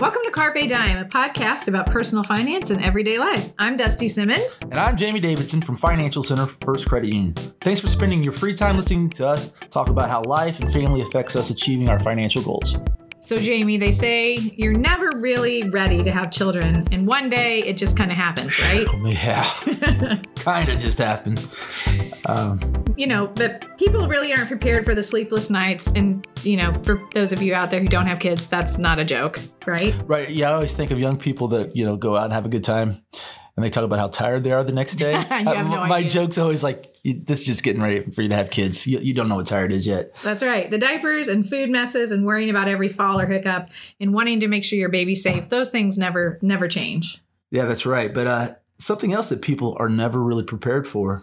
Welcome to Carpe Dime, a podcast about personal finance and everyday life. I'm Dusty Simmons. And I'm Jamie Davidson from Financial Center First Credit Union. Thanks for spending your free time listening to us talk about how life and family affects us achieving our financial goals. So, Jamie, they say you're never really ready to have children, and one day it just kind of happens, right? Yeah, kind of just happens. Um, you know, but people really aren't prepared for the sleepless nights. And, you know, for those of you out there who don't have kids, that's not a joke, right? Right. Yeah, I always think of young people that, you know, go out and have a good time and they talk about how tired they are the next day. no my idea. joke's always like, this is just getting ready for you to have kids. You, you, don't know what tired is yet. That's right. The diapers and food messes and worrying about every fall or hiccup and wanting to make sure your baby's safe, those things never, never change. Yeah, that's right. But uh, something else that people are never really prepared for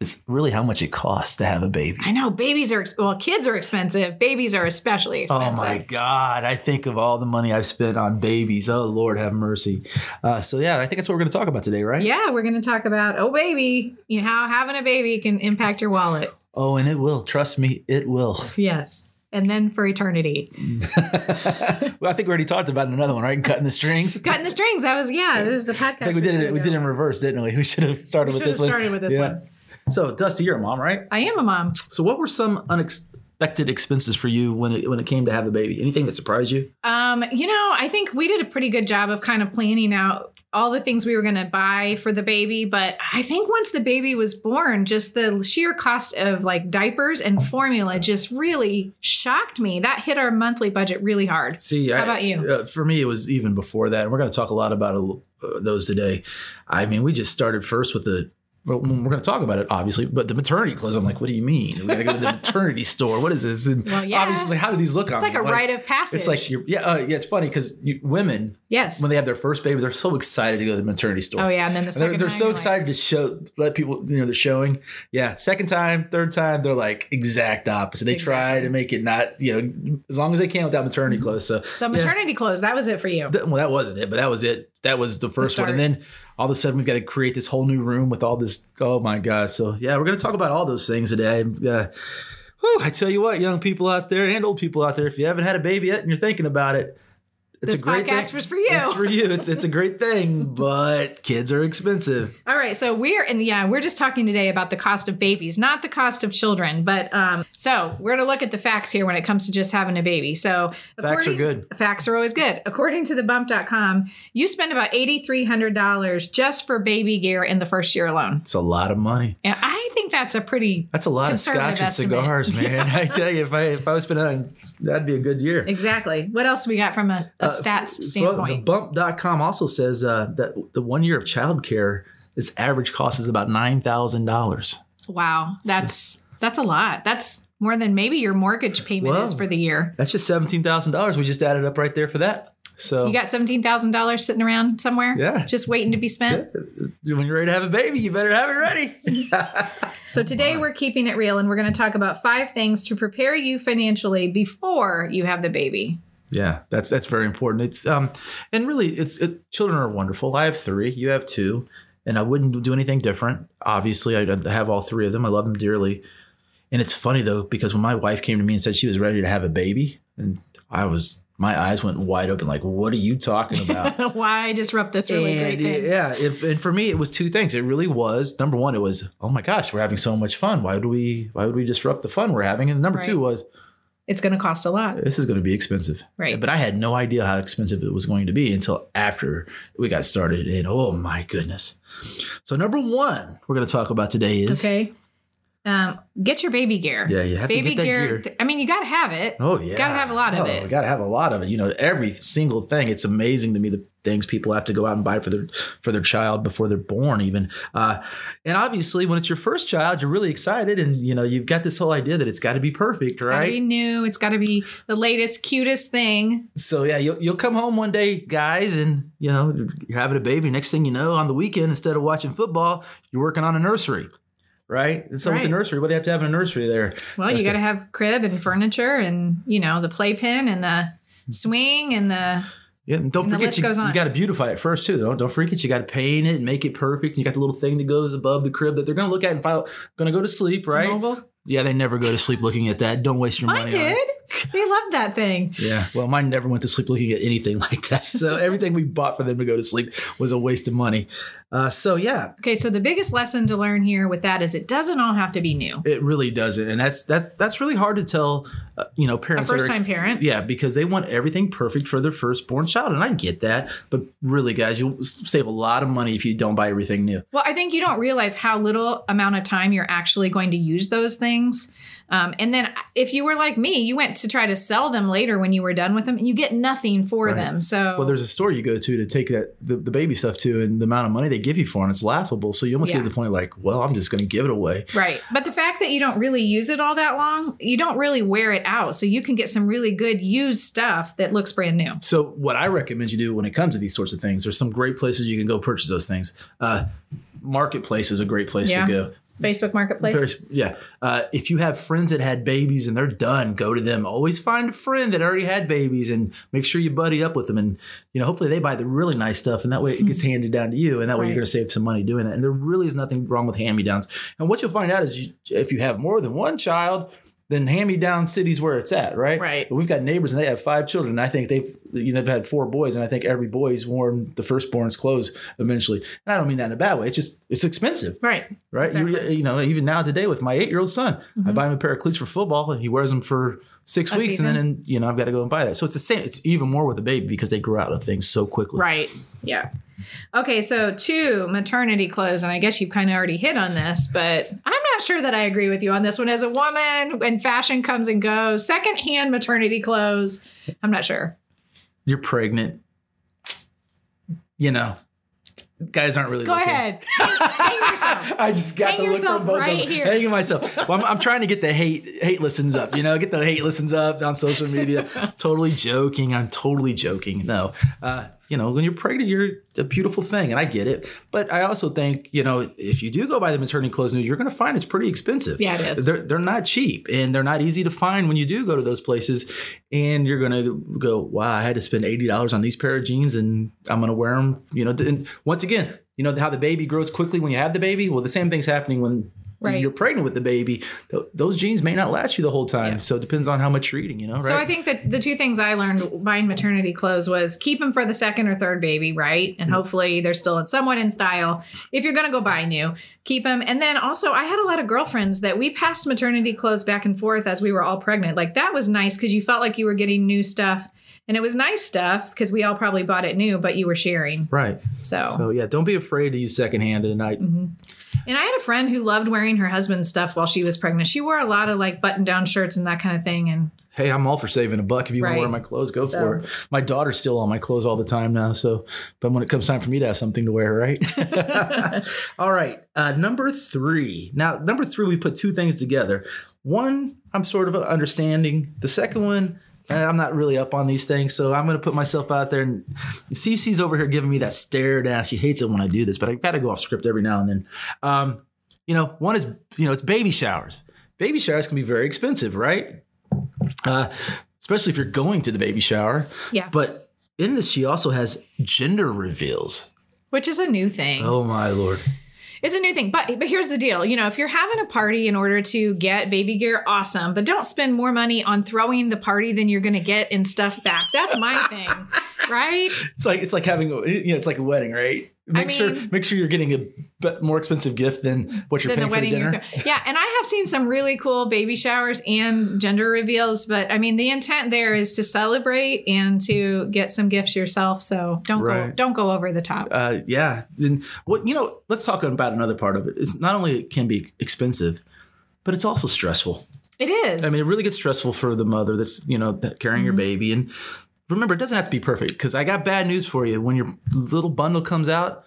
is really how much it costs to have a baby. I know babies are well, kids are expensive. Babies are especially expensive. Oh my god! I think of all the money I've spent on babies. Oh Lord, have mercy. Uh, so yeah, I think that's what we're going to talk about today, right? Yeah, we're going to talk about oh baby, you know how having a baby can impact your wallet. Oh, and it will. Trust me, it will. Yes. And then for eternity. well, I think we already talked about another one, right? Cutting the strings. Cutting the strings. That was yeah. It was the podcast. I think we did it. We did it in reverse, didn't we? We should have started we with this one. Started with this yeah. one. So, Dusty, you're a mom, right? I am a mom. So, what were some unexpected expenses for you when it when it came to have a baby? Anything that surprised you? Um, you know, I think we did a pretty good job of kind of planning out all the things we were going to buy for the baby, but I think once the baby was born, just the sheer cost of like diapers and formula just really shocked me. That hit our monthly budget really hard. See, how I, about you? Uh, for me, it was even before that, and we're going to talk a lot about uh, those today. I mean, we just started first with the well, we're going to talk about it, obviously, but the maternity clothes. I'm like, what do you mean? We got to go to the maternity store. What is this? And well, yeah. obviously, how do these look it's on like me? a like, rite of passage. It's like, you're, yeah, uh, yeah. It's funny because women, yes, when they have their first baby, they're so excited to go to the maternity store. Oh yeah, and then the 2nd they're, they're so excited like, to show, let people, you know, they're showing. Yeah, second time, third time, they're like exact opposite. They exactly. try to make it not, you know, as long as they can without maternity clothes. So, so maternity yeah. clothes, that was it for you. Well, that wasn't it, but that was it. That was the first the one, and then all of a sudden we've got to create this whole new room with all this. Oh my god! So yeah, we're going to talk about all those things today. Uh, whew, I tell you what, young people out there and old people out there, if you haven't had a baby yet and you're thinking about it, it's this a great podcast thing. was for you. It's for you. It's it's a great thing, but kids are expensive. All right, so we're in yeah, we're just talking today about the cost of babies, not the cost of children. But um, so we're gonna look at the facts here when it comes to just having a baby. So facts are good. Facts are always good. According to thebump.com, you spend about eighty three hundred dollars just for baby gear in the first year alone. It's a lot of money. And I think that's a pretty that's a lot of scotch and cigars, man. I tell you, if I if I was spending that'd be a good year. Exactly. What else we got from a, a stats standpoint? Well, the bump.com also says uh, that the one year of childcare, its average cost is about nine thousand dollars. Wow, that's that's a lot. That's more than maybe your mortgage payment well, is for the year. That's just seventeen thousand dollars. We just added up right there for that. So you got seventeen thousand dollars sitting around somewhere, yeah, just waiting to be spent. Yeah. When you're ready to have a baby, you better have it ready. so today we're keeping it real, and we're going to talk about five things to prepare you financially before you have the baby. Yeah, that's that's very important. It's um, and really, it's it, children are wonderful. I have three. You have two, and I wouldn't do anything different. Obviously, I have all three of them. I love them dearly. And it's funny though because when my wife came to me and said she was ready to have a baby, and I was my eyes went wide open, like, "What are you talking about? Why disrupt this really and, great thing?" Yeah, it, and for me, it was two things. It really was number one, it was, "Oh my gosh, we're having so much fun. Why would we? Why would we disrupt the fun we're having?" And number right. two was, it's going to cost a lot. This is going to be expensive. Right. But I had no idea how expensive it was going to be until after we got started. And oh my goodness. So, number one, we're going to talk about today is. Okay. Um, get your baby gear. Yeah, you have baby to get that gear, gear. I mean, you got to have it. Oh yeah, got to have a lot oh, of it. You got to have a lot of it. You know, every single thing. It's amazing to me the things people have to go out and buy for their for their child before they're born, even. Uh, and obviously, when it's your first child, you're really excited, and you know you've got this whole idea that it's got to be perfect, right? Got to be new. It's got to be the latest, cutest thing. So yeah, you'll you'll come home one day, guys, and you know you're having a baby. Next thing you know, on the weekend, instead of watching football, you're working on a nursery right? And so Right. with the nursery, what do you have to have in a nursery there? Well, you got to have crib and furniture and, you know, the playpen and the swing and the. Yeah, and don't and forget you, you got to beautify it first too. Don't don't forget you got to paint it and make it perfect. You got the little thing that goes above the crib that they're going to look at and file. Going to go to sleep, right? Mobile. Yeah, they never go to sleep looking at that. Don't waste your money. I did. They loved that thing. Yeah. Well, mine never went to sleep looking at anything like that. So everything we bought for them to go to sleep was a waste of money. Uh, so yeah, Okay, so the biggest lesson to learn here with that is it doesn't all have to be new. it really doesn't, and that's that's that's really hard to tell. Uh, you know, parents. are first ex- time parent. Yeah, because they want everything perfect for their firstborn child, and I get that. But really, guys, you'll save a lot of money if you don't buy everything new. Well, I think you don't realize how little amount of time you're actually going to use those things. Um, and then if you were like me, you went to try to sell them later when you were done with them and you get nothing for Right. them. So, Well, there's a store you go to to take that the, the baby stuff to, and the amount of money they give you for it, it's laughable. So you almost Yeah. get to the point like, well, I'm just going to give it away. right. But the fact that you don't really use it all that long, you don't really wear it out. So you can get some really good used stuff that looks brand new. So what I recommend you do when it comes to these sorts of things, there's some great places you can go purchase those things. Uh, Marketplace is a great place Yeah. to go. Facebook Marketplace. Very, yeah. Uh, if you have friends that had babies and they're done, go to them. Always find a friend that already had babies and make sure you buddy up with them. And, you know, hopefully they buy the really nice stuff and that way it gets handed down to you. And that way Right. you're going to save some money doing that. And there really is nothing wrong with hand me downs. And what you'll find out is you, if you have more than one child, then hand me down cities where it's at, right? Right. But we've got neighbors and they have five children. I think they've, you know, they've had four boys. And I think every boy's worn the firstborn's clothes eventually. And I don't mean that in a bad way. It's just, it's expensive Right. right? Exactly. You, know, even now today with my eight-year-old son, I mm-hmm. buy him a pair of cleats for football, and he wears them for six A weeks, season? and then you know I've got to go and buy that. So it's the same. It's even more with a baby because they grow out of things so quickly. Right. Yeah. Okay, so two maternity clothes, and I guess you've kind of already hit on this, but I'm not sure that I agree with you on this one. As a woman, when fashion comes and goes, secondhand maternity clothes, I'm not sure. You're pregnant. You know, guys aren't really. Go looking. ahead, hang yourself. I just got Hang the look from both right of them. here. Hanging myself. Well, I'm, I'm trying to get the hate hate listens up. You know, get the hate listens up on social media. totally joking. I'm totally joking. No, uh, you know, when you're pregnant, you're a beautiful thing, and I get it. But I also think, you know, if you do go buy the maternity clothes news, you're going to find it's pretty expensive. Yeah, it is. They're they're not cheap, and they're not easy to find when you do go to those places. And you're going to go, wow, I had to spend eighty dollars on these pair of jeans, and I'm going to wear them. You know, and once again, you know how the baby grows quickly when you have the baby. Well, the same thing's happening when Right. you're pregnant with the baby. Th- those jeans may not last you the whole time. Yeah. So it depends on how much you're eating. You know, right? So I think that the two things I learned buying maternity clothes was keep them for the second or third baby, right? Mm-hmm. And hopefully they're still somewhat in style. If you're going to go buy new, keep them. And then also, I had a lot of girlfriends that we passed maternity clothes back and forth as we were all pregnant. Like that was nice because you felt like you were getting new stuff. And it was nice stuff because we all probably bought it new, but you were sharing. right. So, So yeah, don't be afraid to use secondhand tonight. Mm-hmm. And I had a friend who loved wearing her husband's stuff while she was pregnant. She wore a lot of like button down shirts and that kind of thing. And Hey, I'm all for saving a buck. If you want Right. to wear my clothes, go So- for it. My daughter's still on my clothes all the time now. So, but when it comes time for me to have something to wear, right? all right. Uh, number three. Now, number three, we put two things together. One, I'm sort of understanding. The second one, I'm not really up on these things, so I'm going to put myself out there. And CC's over here giving me that stare down. She hates it when I do this, but I got to go off script every now and then. Um, you know, one is you know it's baby showers. Baby showers can be very expensive, right? Uh, especially if you're going to the baby shower. yeah, But in this, she also has gender reveals. which is a new thing. Oh my lord! It's a new thing, but but here's the deal. You know, if you're having a party in order to get baby gear, awesome. But don't spend more money on throwing the party than you're going to get in stuff back. That's my thing, right? It's like it's like having a, you know it's like a wedding, right? Make sure mean- make sure you're getting a more expensive gift than what you're Than paying for the dinner. yeah, and I have seen some really cool baby showers and gender reveals, but I mean the intent there is to celebrate and to get some gifts yourself. So don't go don't go over the top. uh, yeah. And what you know, let's talk about another part of it. It's not only it can be expensive, but it's also stressful. It is. I mean, it really gets stressful for the mother that's you know that carrying your Mm-hmm. baby. And remember, it doesn't have to be perfect because I got bad news for you. When your little bundle comes out,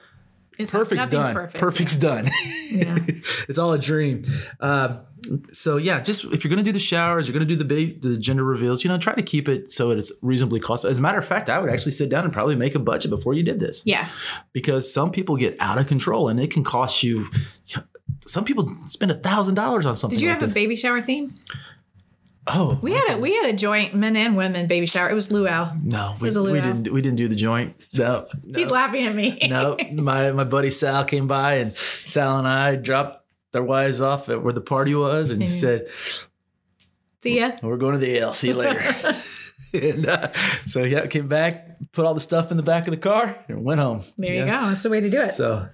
it's perfect's done. perfect. Perfect's done. Yeah. it's all a dream. Uh, so yeah, just if you're gonna do the showers, you're gonna do the baby, the gender reveals. You know, try to keep it so it's reasonably cost. As a matter of fact, I would actually sit down and probably make a budget before you did this Yeah. because some people get out of control and it can cost you. Some people spend a thousand dollars on something. Did you like have a baby shower theme? Oh, We had a we had a joint men and women baby shower. It was luau. no, we, a we didn't. We didn't do the joint. No, no. He's laughing at me. no, my my buddy Sal came by and Sal and I dropped their wives off at where the party was and Mhm. said, See ya. We're going to the ale. See you later. and uh, so yeah, came back, put all the stuff in the back of the car, and went home. There Yeah. you go. That's the way to do it. So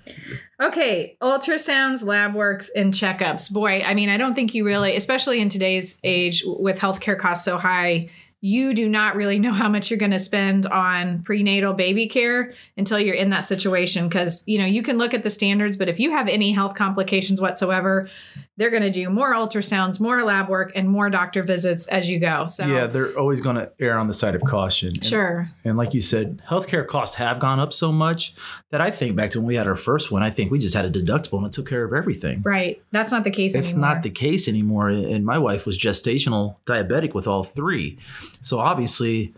Okay, ultrasounds, lab works, and checkups. Boy, I mean, I don't think you really, especially in today's age with healthcare costs so high, you do not really know how much you're going to spend on prenatal baby care until you're in that situation. Because, you know, you can look at the standards, but if you have any health complications whatsoever, they're going to do more ultrasounds, more lab work, and more doctor visits as you go. So, yeah, they're always going to err on the side of caution. And- sure. And like you said, healthcare costs have gone up so much that I think back to when we had our first one, I think we just had a deductible and it took care of everything. Right. That's not the case It's not the case anymore. And my wife was gestational diabetic with all three. So obviously,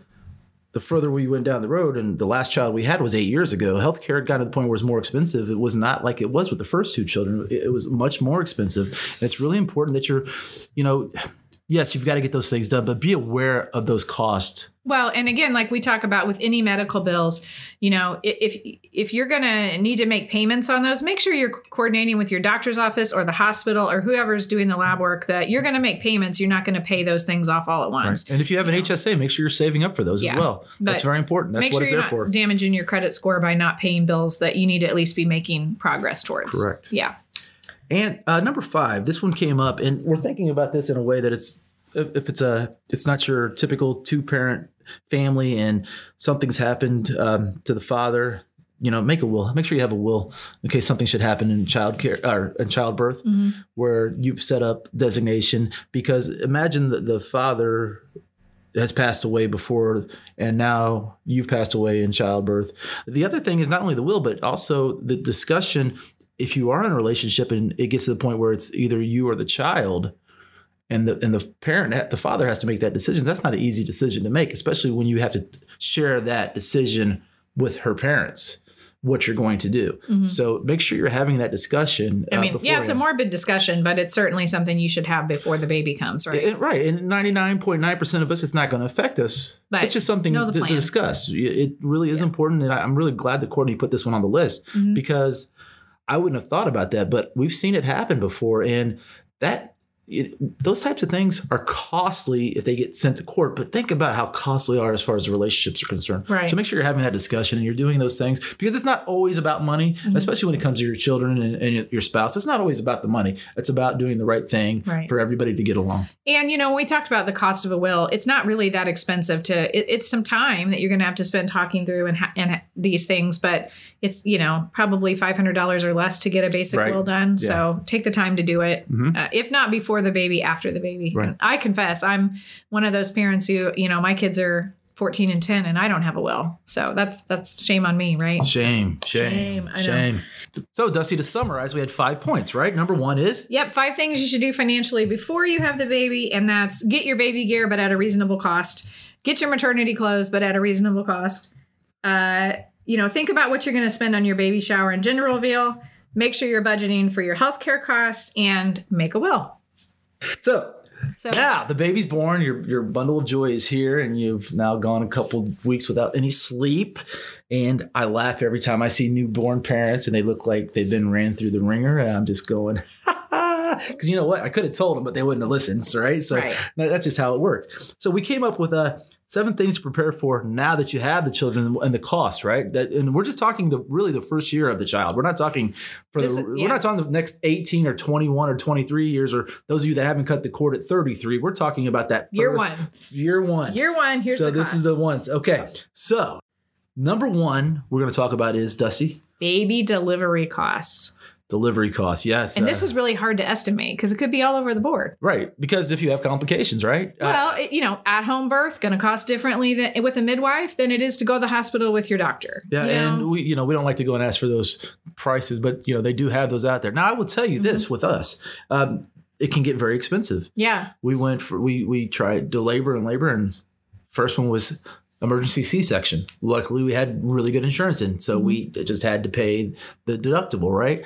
the further we went down the road, and the last child we had was eight years ago, healthcare had gotten to the point where it was more expensive. It was not like it was with the first two children, it it was much more expensive. And it's really important that you're, you know, yes, you've got to get those things done, but be aware of those costs. Well, and again, like we talk about with any medical bills, you know, if if you're going to need to make payments on those, make sure you're coordinating with your doctor's office or the hospital or whoever's doing the lab work that you're going to make payments. You're not going to pay those things off all at once. And if you have an HSA, make sure you're saving up for those Yeah. as well. That's But very important. That's what sure it's you're there not for. damaging your credit score by not paying bills that you need to at least be making progress towards. Correct. Yeah. And uh, number five, this one came up, and we're thinking about this in a way that it's if it's a it's not your typical two parent family, and something's happened um, to the father. You know, make a will. Make sure you have a will in case something should happen in child care or in childbirth, where you've set up designation. Because imagine that the father has passed away before and now you've passed away in childbirth. The other thing is not only the will, but also the discussion. If you are in a relationship and it gets to the point where it's either you or the child, and the and the parent, the father has to make that decision. That's not an easy decision to make, especially when you have to share that decision with her parents. What you're going to do. So make sure you're having that discussion. Mm-hmm. I uh, mean, yeah, it's a morbid discussion, but it's certainly something you should have before the baby comes, right? And- right. And 99.9% of us, it's not going to affect us. But it's just something to, to discuss. It really is important. And I'm really glad that Courtney put this one on the list Mhm. because I wouldn't have thought about that. But we've seen it happen before. And that, it, those types of things are costly if they get sent to court. But think about how costly they are as far as the relationships are concerned. Right. So make sure you're having that discussion and you're doing those things because it's not always about money, Mm-hmm. especially when it comes to your children and, and your spouse. It's not always about the money. It's about doing the right thing Right. for everybody to get along. And you know, we talked about the cost of a will. It's not really that expensive to. It, it's some time that you're going to have to spend talking through and ha- and these things, but it's you know probably five hundred dollars or less to get a basic Right. will done. So take the time to do it. Uh, if not before the baby, after the baby. Right. I confess, I'm one of those parents who you know my kids are. 14 and 10 and I don't have a will. So that's that's shame on me, right? Shame, shame, Shame, I know. shame. So, Dusty, to summarize, we had five points, right? Number one is Yep, five things you should do financially before you have the baby, and that's get your baby gear, but at a reasonable cost. Get your maternity clothes, but at a reasonable cost. Uh, you know, think about what you're going to spend on your baby shower and gender reveal. Make sure you're budgeting for your healthcare costs, and make a will. So. So Now the baby's born. Your your bundle of joy is here, and you've now gone a couple weeks without any sleep. And I laugh every time I see newborn parents, and they look like they've been ran through the ringer. And I'm just going, because you know what? I could have told them, but they wouldn't have listened. Right? So Right. that's just how it worked. So we came up with uh, seven things to prepare for now that you have the children and the cost. Right? That, and we're just talking the really the first year of the child. We're not talking for This the. is- We're not talking the next 18 or 21 or 23 years, or those of you that haven't cut the cord at 33. We're talking about that year one. Year one. Year one. Here's so this cost. is the ones. Okay. So number one we're going to talk about is Dusty baby delivery costs. Delivery costs. Yes. And this uh, is really hard to estimate because it could be all over the board. right because if you have complications, right? Uh, Well, it- you know, at home birth going to cost differently than, with a midwife than it is to go to the hospital with your doctor. yeah, You know? and we, you know, we don't like to go and ask for those prices, but you know, they do have those out there. Now, I will tell you Mm-hmm. this: with us, um, it can get very expensive. yeah, We went for we we tried to labor and labor, and first one was emergency C-section. Luckily, we had really good insurance in, so we just had to pay the deductible. Right.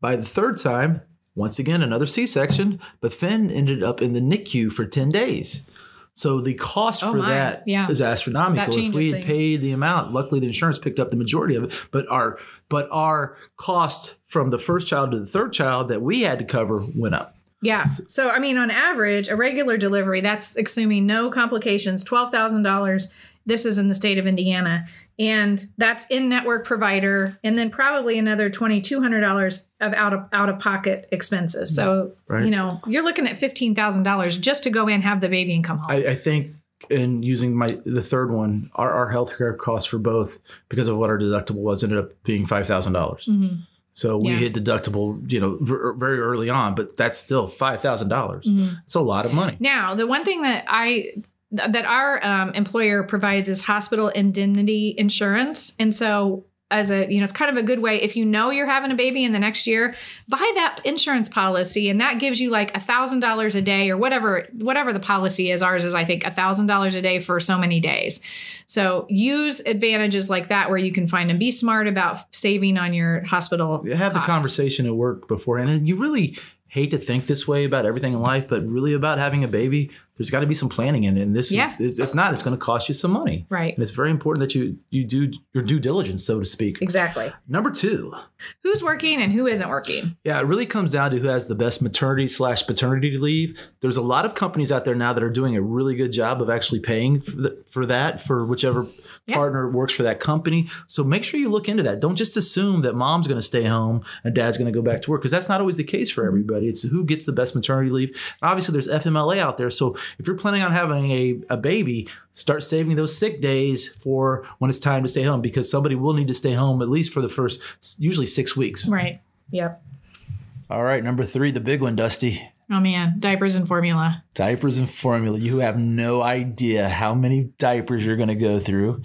By the third time, once again another C-section, but Finn ended up in the NICU for ten days. So the cost Oh for my, that is yeah. astronomical. That if we had things. paid the amount, luckily the insurance picked up the majority of it. But our but our cost from the first child to the third child that we had to cover went up. Yeah. So, I mean, on average, a regular delivery, that's assuming no complications, $12,000. This is in the state of Indiana. And that's in network provider, and then probably another $2,200 of out of out of pocket expenses. So, Right. you know, you're looking at $15,000 just to go in, have the baby, and come home. I, I think in using my the third one, our, our healthcare costs for both because of what our deductible was ended up being five thousand dollars. Mhm. So we Yeah. hit deductible, you know, ver- very early on, but that's still five thousand dollars. Mhm. It's a lot of money. Now, the one thing that I that our um, employer provides is hospital indemnity insurance, and so as a you know it's kind of a good way if you know you're having a baby in the next year buy that insurance policy and that gives you like a thousand dollars a day or whatever whatever the policy is. Ours is i think a thousand dollars a day for so many days. So use advantages like that where you can find and be smart about saving on your hospital have the conversation at work beforehand. And you really hate to think this way about everything in life, but really about having a baby, there's got to be some planning in it. And this Yeah. is, if not, it's going to cost you some money. right And it's very important that you you do your due diligence, so to speak. exactly Number two, who's working and who isn't working yeah, it really comes down to who has the best maternity slash paternity leave. There's a lot of companies out there now that are doing a really good job of actually paying for, the, for that for whichever Yeah. partner works for that company. So make sure you look into that. Don't just assume that mom's going to stay home and dad's going to go back to work because that's not always the case for everybody. It's who gets the best maternity leave. Obviously, there's FMLA out there. So if you're planning on having a, a baby, start saving those sick days for when it's time to stay home because somebody will need to stay home at least for the first, usually six weeks. right yep All right, number three, the big one, Dusty. Oh man, diapers and formula. Diapers and formula. You have no idea how many diapers you're going to go through.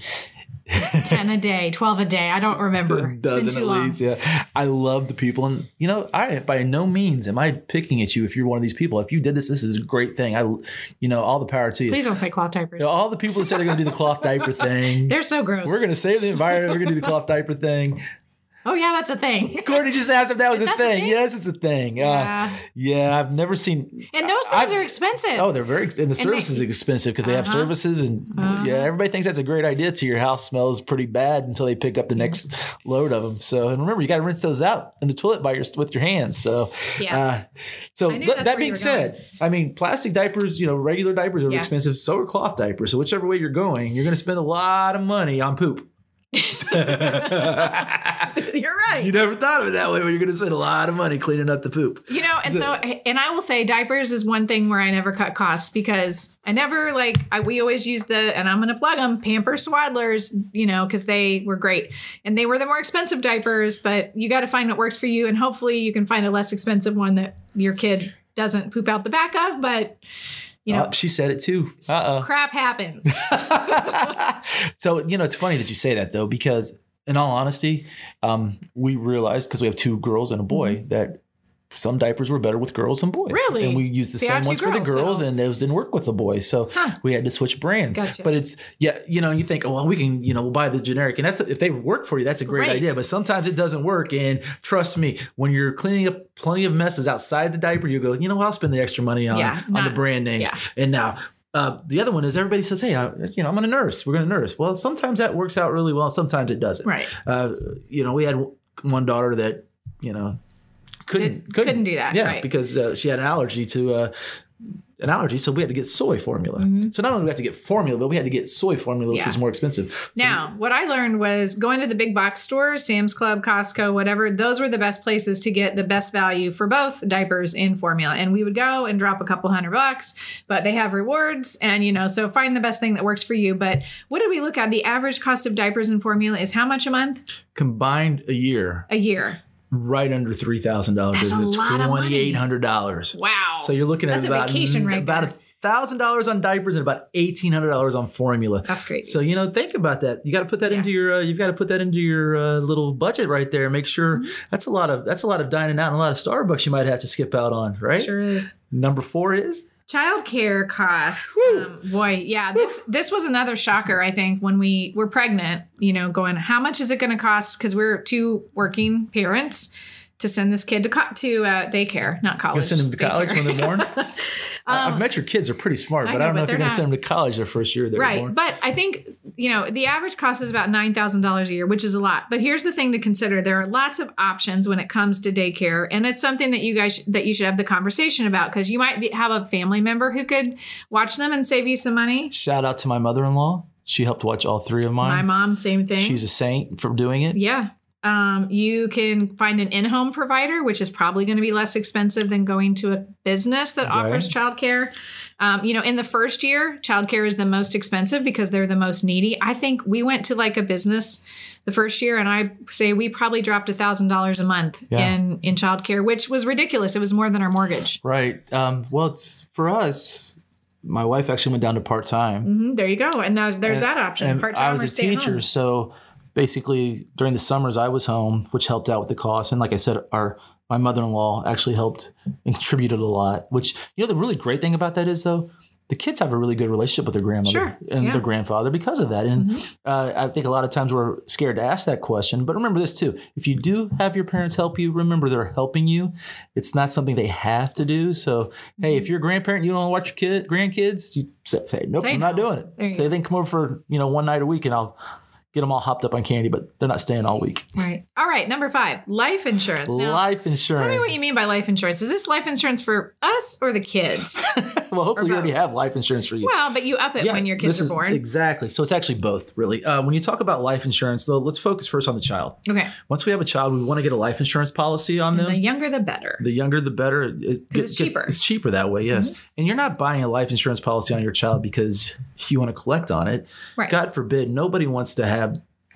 10 a day, 12 a day. I don't remember. A dozen too at long. least. Yeah. I love the people. And, you know, I by no means am I picking at you if you're one of these people. If you did this, this is a great thing. I, you know, all the power to you. Please don't say cloth diapers. You know, all the people that say they're going to do the cloth diaper thing. They're so gross. We're going to save the environment. We're going to do the cloth diaper thing. Oh, yeah, that's a thing. Courtney just asked if that was a That's a thing. thing? Yes, it's a thing. Uh, Yeah. yeah, I've never seen. And those things I've- are expensive. Oh, they're very and the service is expensive because they have Uh-huh. services and yeah, everybody thinks that's a great idea. To your house smells pretty bad until they pick up the next load of them. So and remember, you got to rinse those out in the toilet by your with your hands. So Yeah. uh, so that being said, I mean, plastic diapers, you know, regular diapers are Yeah. expensive. So are cloth diapers. So whichever way you're going, you're going to spend a lot of money on poop. You're right. You never thought of it that way, but you're going to spend a lot of money cleaning up the poop. You know, and so, and I will say diapers is one thing where I never cut costs because I never like, I, we always use the, and I'm going to plug them, Pamper Swaddlers, you know, because they were great. And they were the more expensive diapers, but you got to find what works for you. And hopefully you can find a less expensive one that your kid doesn't poop out the back of, but, you know, Oh, she said it too. Uh oh. crap happens. so you know it's funny that you say that though because in all honesty um, we realized because we have two girls and a boy that some diapers were better with girls than boys. Really? and we used the have same ones for the girls, girls so- and those didn't work with the boys so Huh. we had to switch brands Gotcha. but it's yeah you know you think oh well we can you know we'll buy the generic and that's if they work for you that's a great Right. idea but sometimes it doesn't work and trust me when you're cleaning up plenty of messes outside the diaper you go you know what, I'll spend the extra money on Yeah, on the brand names yeah. and now uh, the other one is everybody says, "Hey, I, you know, I'm going to nurse. We're going to nurse." Well, sometimes that works out really well. Sometimes it doesn't. Right. Uh, you know, we had one daughter that you know couldn't Did- couldn't do that, Yeah, right. because uh, she had an allergy to uh, an allergy, so we had to get soy formula. So not only do we have to get formula, but we had to get soy formula, which Mm-hmm. Yeah. was more expensive. So Now, what I learned was going to the big box stores, Sam's Club, Costco, whatever, those were the best places to get the best value for both diapers and formula. And we would go and drop a couple hundred bucks, but they have rewards. And, you know, so find the best thing that works for you. But what did we look at? The average cost of diapers and formula is how much a month? combined a year, A year. Right under three thousand dollars. That's a lot of money. twenty eight hundred dollars. Wow. So you're looking at That's a about vacation right about a there. thousand dollars on diapers and about eighteen hundred dollars on formula. That's crazy. So you know, think about that. You got to put that Yeah. into your. Uh, you've got to put that into your uh, little budget right there. Make sure Mm-hmm. that's a lot of that's a lot of dining out and a lot of Starbucks you might have to skip out on. Right. sure is. Number four is Childcare costs. Um, boy, yeah, this this was another shocker. I think when we were pregnant, you know, going, how much is it going to cost? Because we're two working parents to send this kid to co- to uh, daycare, not college. Gonna send them to college daycare. when they're born. I- I've met your kids; are pretty smart, I but know, I don't know if you're they're going to send them to college their first year. They're right born. but i think you know the average cost is about $9000 a year which is a lot. But here's the thing to consider. There are lots of options when it comes to daycare and it's something that you guys that you should have the conversation about because you might be, have a family member who could watch them and save you some money. Shout out to my mother-in-law. She helped watch all three of mine. my mom same thing. She's a saint for doing it. yeah. Um, you can find an in-home provider which is probably going to be less expensive than going to a business that offers childcare um, you know in the first year childcare is the most expensive because they're the most needy i think we went to like a business the first year and i say we probably dropped a thousand dollars a month Yeah. in in childcare which was ridiculous it was more than our mortgage Right. Um, well, it's for us. My wife actually went down to part time. hmm there you go and there's, there's that option and part-time I was a teacher, so basically during the summers I was home, which helped out with the cost. And like I said, our my mother-in-law actually helped and contributed a lot. Which you know the really great thing about that is though. The kids have a really good relationship with their grandmother Sure, and yeah. Mm-hmm. their grandfather because of that. And uh, I think a lot of times we're scared to ask that question. But remember this too: if you do have your parents help you, remember they're helping you. It's not something they have to do. So hey, if you're a grandparent, you don't want to watch your kid grandkids, you say, say nope, Say I'm not doing it. Say go. can come over for you know one night a week, and I'll get them all hopped up on candy, but they're not staying all week. right all right number five life insurance now Life insurance. Tell me what you mean by life insurance. Is this life insurance for us or the kids? well, hopefully you already have life insurance for you. well, but you up it when your kids this are is born. exactly. So it's actually both, really. Uh, when you talk about life insurance, though, let's focus first on the child. okay. Once we have a child, we want to get a life insurance policy on them. The younger, the better. The younger, the better. It, it's cheaper. Mm-hmm. It's cheaper that way, yes. And you're not buying a life insurance policy on your child because you want to collect on it. Right. God forbid, nobody wants to have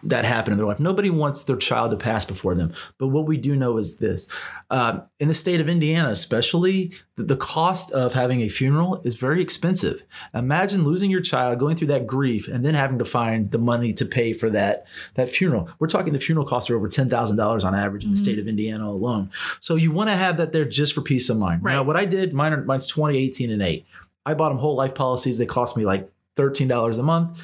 that happen in their life. Nobody wants their child to pass before them. But what we do know is this: um, in the state of Indiana, especially, the, the cost of having a funeral is very expensive. Imagine losing your child, going through that grief, and then having to find the money to pay for that that funeral. We're talking the funeral costs are over ten thousand dollars on average in the state of Indiana alone. So you want to have that there just for peace of mind. Now, Right. what I did, mine are, mine's 20, 18, and 8. I bought them whole life policies. They cost me like $13 a month.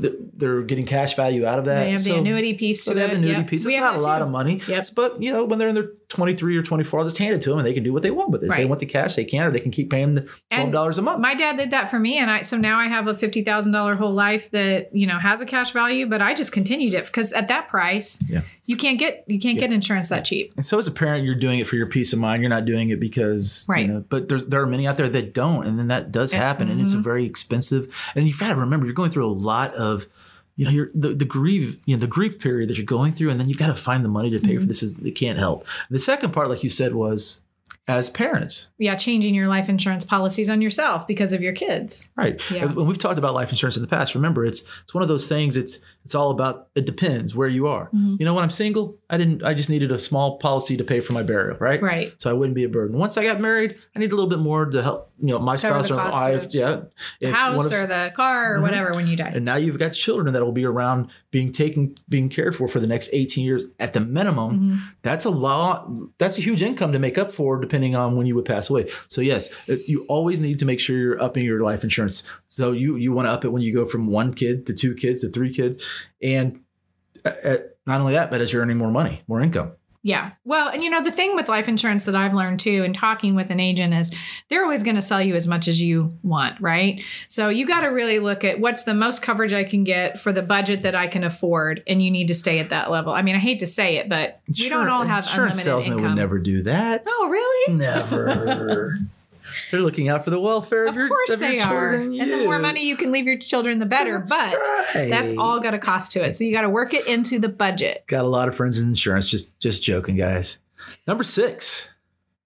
Th- They're getting cash value out of that. They have the So- annuity piece so to they have the annuity Yep. piece. It's have not a lot too. of money. Yep. But you know, when they're in their 23 or 24, I'll just hand it to them and they can do what they want with it. If they want the cash, they can, or they can keep paying the And $12 a month. My dad did that for me, and I so now I have a fifty thousand dollar whole life that you know has a cash value, but I just continued it because at that price, Yeah. you can't get you can't get insurance that cheap. And so as a parent, you're doing it for your peace of mind. You're not doing it because, Right. You know, but there's there are many out there that don't, and then that does happen, and it's Mm-hmm. a very expensive. And you've got to remember, you're going through a lot of, you know, you're the, the grief, you know, the grief period that you're going through, and then you've got to find the money to pay for Mm-hmm. this. Is it can't help. The second part, like you said, was as parents, Yeah, changing your life insurance policies on yourself because of your kids. right? Yeah. And we've talked about life insurance in the past, remember it's it's one of those things. It's it's all about it depends where you are. Mm-hmm. You know, when I'm single, I didn't. I just needed a small policy to pay for my burial, right? Right. so I wouldn't be a burden. Once I got married, I need a little bit more to help, you know, my Cover spouse or I, yeah, The house of- or the car or whatever when you die. and now you've got children that will be around being taken, being cared for for the next 18 years at the minimum. Mm-hmm. That's a lot. That's a huge income to make up for, depending on when you would pass away. So yes, you always need to make sure you're upping your life insurance. So you you want to up it when you go from one kid to two kids to three kids, and uh, uh, not only that, but as you're earning more money, more income. Yeah. Well, and you know, the thing with life insurance that I've learned too, and talking with an agent is they're always going to sell you as much as you want, right? So you got to really look at what's the most coverage I can get for the budget that I can afford, and you need to stay at that level. I mean, I hate to say it, but we don't all have insurance unlimited salesmen income. would never do that. Oh, really? Never. They're looking out for the welfare of, Of your, course of they are. children. And the more money you can leave your children, the better. but right. that's all got a cost to it. So you got to work it into the budget. Got a lot of friends in insurance. Just just joking, guys. Number six.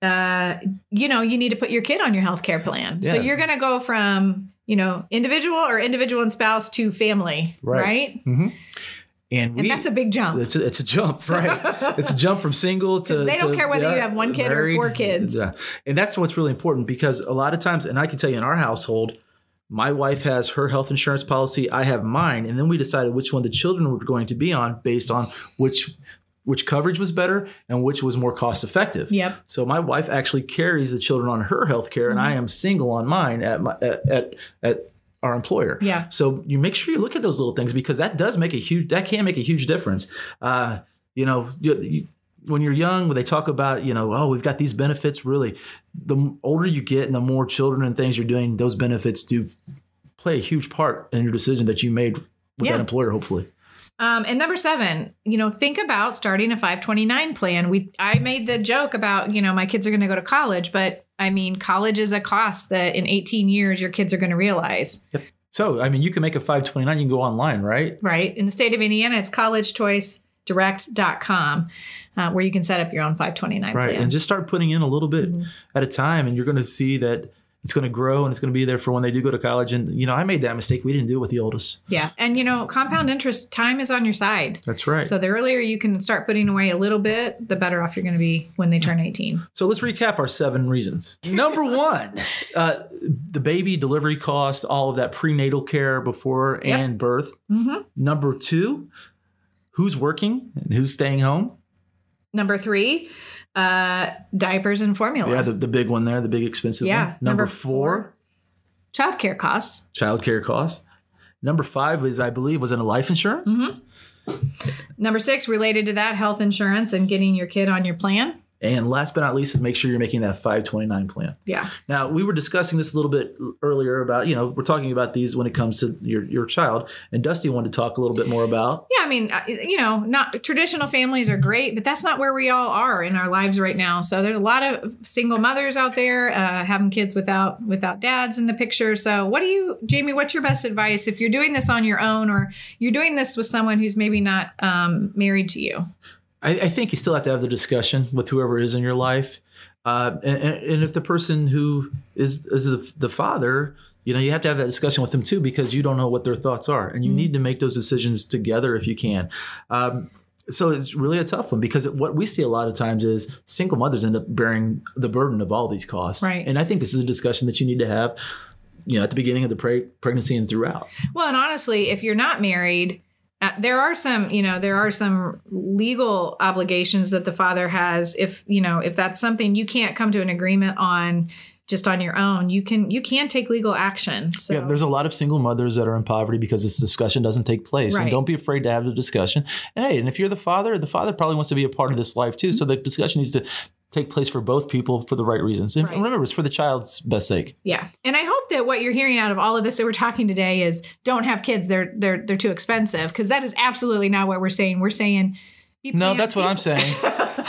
uh, you know, you need to put your kid on your health care plan. So you're going to go from, you know, individual or individual and spouse to family, Right. right? And, we, And that's a big jump. it's a, it's a jump, right? it's a jump from single to. they don't to- care whether you have one kid or four kids. Yeah. And that's what's really important because a lot of times, and I can tell you in our household, my wife has her health insurance policy, I have mine, and then we decided which one the children were going to be on based on which which coverage was better and which was more cost effective. Yep. So my wife actually carries the children on her health care, and Mm-hmm. I am single on mine at my at at, at our employer. Yeah. So you make sure you look at those little things because that does make a huge that can make a huge difference. Uh, you know, you, you, when you're young, when they talk about, you know, oh, we've got these benefits, really, the older you get and the more children and things you're doing, those benefits do play a huge part in your decision that you made with Yeah. that employer, hopefully. Um, and number seven, you know, think about starting a 529 plan. We I made the joke about, you know, my kids are going to go to college, but I mean, college is a cost that in 18 years your kids are going to realize, Yep. So, I mean, you can make a 529, you can go online, right? right? In the state of Indiana, it's collegechoicedirect.com, uh, where you can set up your own 529 Right. plan. And just start putting in a little bit Mhm. at a time, and you're going to see that it's going to grow and it's going to be there for when they do go to college. And, you know, I made that mistake. We didn't do it with the oldest. yeah. And, you know, compound interest time is on your side. That's right. So the earlier you can start putting away a little bit, the better off you're going to be when they turn 18. So let's recap our seven reasons. Number one, uh, the baby delivery cost, all of that prenatal care before Yep. and birth. Mm-hmm. Number two, who's working and who's staying home? Number three, uh, diapers and formula. Yeah, the, the big one there, the big expensive Yeah. one. Number, four, childcare costs. childcare costs. Number five is, I believe, was in a life insurance. Mm-hmm. Number six, related to that, health insurance and getting your kid on your plan. And last but not least is make sure you're making that 529 plan. Yeah. Now, we were discussing this a little bit earlier about, you know, we're talking about these when it comes to your, your child. And Dusty wanted to talk a little bit more about Yeah. I mean, uh, you know, not traditional families are great, but that's not where we all are in our lives right now. So there's a lot of single mothers out there uh, having kids without without dads in the picture. So what do you, Jamie? What's your best advice if you're doing this on your own or you're doing this with someone who's maybe not um, married to you? I, I think you still have to have the discussion with whoever is in your life. Uh, and, and if the person who is is the, the father, you know, you have to have that discussion with them too because you don't know what their thoughts are, and you need to make those decisions together if you can. Um, so it's really a tough one because what we see a lot of times is single mothers end up bearing the burden of all these costs, Right. And I think this is a discussion that you need to have, you know, at the beginning of the pre- pregnancy and throughout. Well, and honestly, if you're not married, uh, there are some, you know, there are some legal obligations that the father has. If you know, if that's something you can't come to an agreement on just on your own, you can you can take legal action. So Yeah, there's a lot of single mothers that are in poverty because this discussion doesn't take place. And don't be afraid to have the discussion. Hey, and if you're the father, the father probably wants to be a part of this life too. So the discussion needs to take place for both people for the right reasons. And Right. remember, it's for the child's best sake. yeah, and I hope that what you're hearing out of all of this that we're talking today is don't have kids. They're they're they're too expensive because that is absolutely not what we're saying. We're saying No, that's what I'm saying.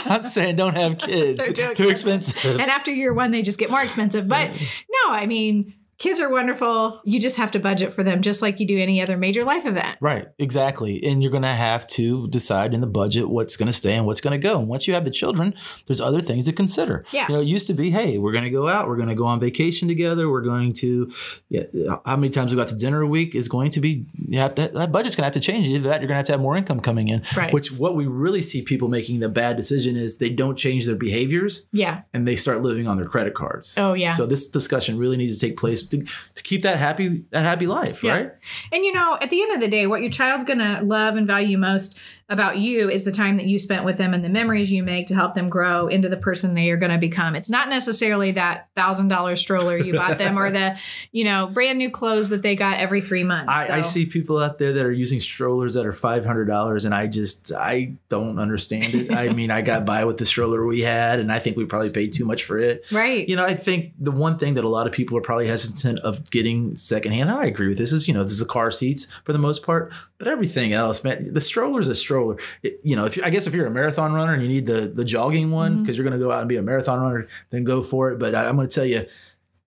I'm saying don't have kids. They're too, expensive. and after year one, they just get more expensive. But no, I mean, kids are wonderful. You just have to budget for them, just like you do any other major life event. Right, exactly. And you're going to have to decide in the budget what's going to stay and what's going to go. And once you have the children, there's other things to consider. Yeah. You know, it used to be, hey, we're going to go out, we're going to go on vacation together, we're going to, yeah, how many times we got to dinner a week is going to be, you have to, that budget's going to have to change. Either that, you're going to have to have more income coming in. Right. Which what we really see people making the bad decision is they don't change their behaviors Yeah. and they start living on their credit cards. Oh, yeah. So this discussion really needs to take place to, to keep that happy, that happy life, Yeah. right? And you know, at the end of the day, what your child's going to love and value most about you is the time that you spent with them and the memories you make to help them grow into the person they are going to become. It's not necessarily that thousand dollar stroller you bought them or the, you know, brand new clothes that they got every three months. I, I see people out there that are using strollers that are five hundred dollars, and I just I don't understand it. I mean, I got by with the stroller we had, and I think we probably paid too much for it. Right. You know, I think the one thing that a lot of people are probably hesitant of getting secondhand, I agree with this, is you know, there's the car seats for the most part, but everything else, man, the stroller's a stroller. It- you know, if I guess if you're a marathon runner and you need the the jogging one mm-hmm. because you're going to go out and be a marathon runner, then go for it. But I, I'm going to tell you.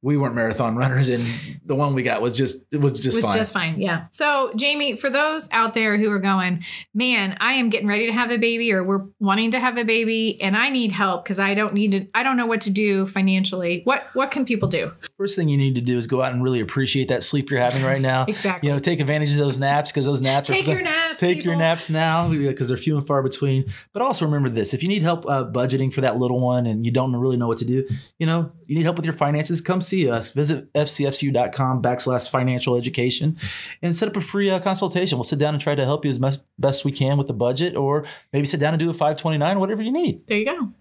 We weren't marathon runners, and the one we got was just it was just was fine. just fine. Yeah. So, Jamie, for those out there who are going, man, I am getting ready to have a baby or we're wanting to have a baby and I need help because I don't need to, I don't know what to do financially. What, what can people do? First thing you need to do is go out and really appreciate that sleep you're having right now. Exactly. You know, take advantage of those naps because those naps Take are your naps, Take your naps now because they're few and far between. But also remember this: if you need help uh, budgeting for that little one and you don't really know what to do, you know, you need help with your finances. Come see us. Visit fcfcu.com backslash financial education and set up a free uh, consultation. We'll sit down and try to help you as best, best we can with the budget, or maybe sit down and do a 529, whatever you need. There you go.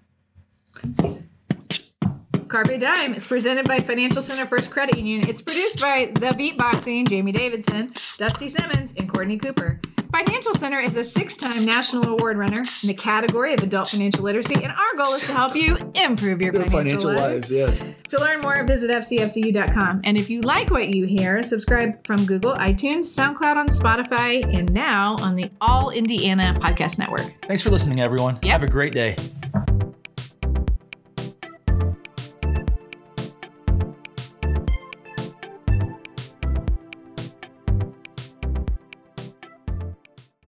Carpe Dime. It's presented by Financial Center First Credit Union. It's produced by The Beatboxing, Jamie Davidson, Dusty Simmons, and Courtney Cooper. Financial Center is a six time national award winner in the category of adult financial literacy, and our goal is to help you improve your financial, Financial lives, yes. To learn more, visit fcfcu.com. And if you like what you hear, subscribe from Google, iTunes, SoundCloud on Spotify, and now on the All Indiana Podcast Network. Thanks for listening, everyone. Yep. Have a great day.